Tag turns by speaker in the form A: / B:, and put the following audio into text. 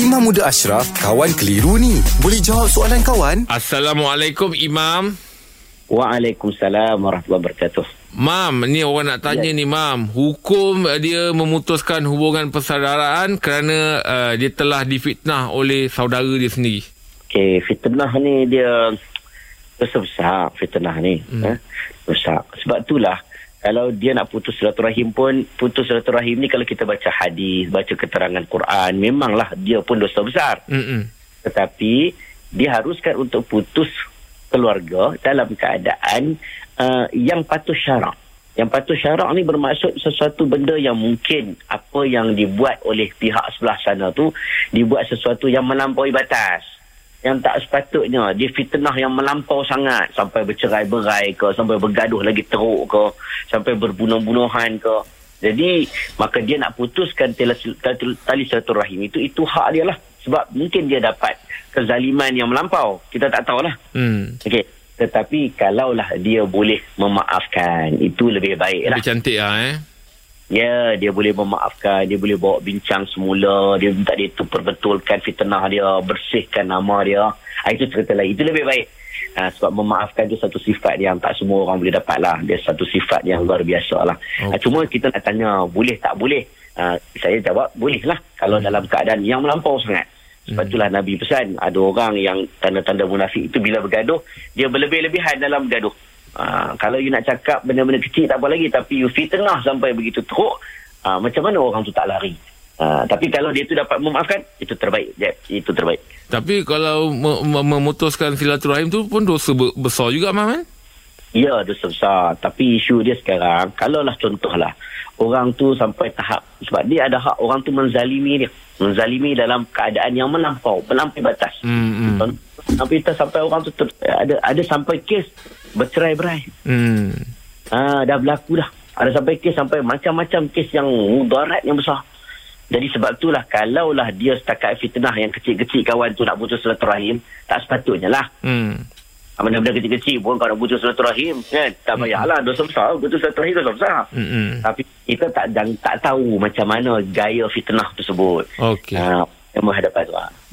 A: Imam Muda Ashraf, kawan keliru ni. Boleh jawab soalan kawan?
B: Assalamualaikum Imam.
C: Waalaikumsalam warahmatullahi wabarakatuh.
B: Mam, ni orang nak tanya ni Mam. Hukum uh, dia memutuskan hubungan persaudaraan kerana uh, dia telah difitnah oleh saudara dia sendiri.
C: Okey, fitnah ni dia dosa besar fitnah ni. Hmm. Eh? Besar. Sebab itulah kalau dia nak putus silaturahim pun putus silaturahim ni kalau kita baca hadis, baca keterangan Quran, memanglah dia pun dosa besar.
B: Mm-mm.
C: Tetapi diharuskan untuk putus keluarga dalam keadaan uh, yang patuh syarak. Yang patuh syarak ni bermaksud sesuatu benda yang mungkin apa yang dibuat oleh pihak sebelah sana tu dibuat sesuatu yang melampaui batas. Yang tak sepatutnya dia fitnah yang melampau sangat sampai bercerai-berai ke, sampai bergaduh lagi teruk ke, sampai berbunuh-bunuhan ke. Jadi maka dia nak putuskan tali, tali, tali silaturahim itu itu hak dia lah. Sebab mungkin dia dapat kezaliman yang melampau. Kita tak tahulah.
B: Hmm.
C: Okey. Tetapi kalaulah dia boleh memaafkan, itu lebih baik lah.
B: Lebih cantik lah eh.
C: Ya, dia boleh memaafkan, dia boleh bawa bincang semula, dia minta dia tu perbetulkan fitnah dia, bersihkan nama dia. Ha, itu cerita lain. Itu lebih baik. Ha, sebab memaafkan itu satu sifat yang tak semua orang boleh dapat lah. Dia satu sifat yang luar biasa lah. Ha,
B: Okey.
C: cuma kita nak tanya, boleh tak boleh? Ha, saya jawab, boleh lah. Kalau dalam keadaan yang melampau sangat. Sebab itulah Nabi pesan, ada orang yang tanda-tanda munafik itu bila bergaduh, dia berlebih-lebihan dalam bergaduh. Ha, kalau you nak cakap benda-benda kecil tak apa lagi tapi you fitnah sampai begitu teruk ha, macam mana orang tu tak lari ha, tapi kalau dia tu dapat memaafkan itu terbaik Jeb. itu terbaik
B: Tapi kalau me- me- memutuskan silaturahim tu pun dosa be- besar juga Mam kan?
C: ya dosa besar tapi isu dia sekarang kalaulah contohlah orang tu sampai tahap sebab dia ada hak orang tu menzalimi dia menzalimi dalam keadaan yang melampau melampaui batas
B: Hmm. hmm.
C: Sampai sampai orang tu ter, ada ada sampai kes bercerai-berai
B: Hmm.
C: Ah, dah berlaku dah. Ada sampai kes sampai macam-macam kes yang mudarat yang besar. Jadi sebab itulah kalaulah dia setakat fitnah yang kecil-kecil kawan tu nak putus silaturahim, tak sepatutnya lah.
B: Hmm.
C: Ah, Benda-benda kecil-kecil pun kalau nak putus silaturahim, kan? Tak payahlah, dosa besar. Putus silaturahim dosa besar.
B: Hmm. hmm.
C: Tapi kita tak tak tahu macam mana gaya fitnah tersebut.
B: Okey.
C: Ah, yang menghadapan tu.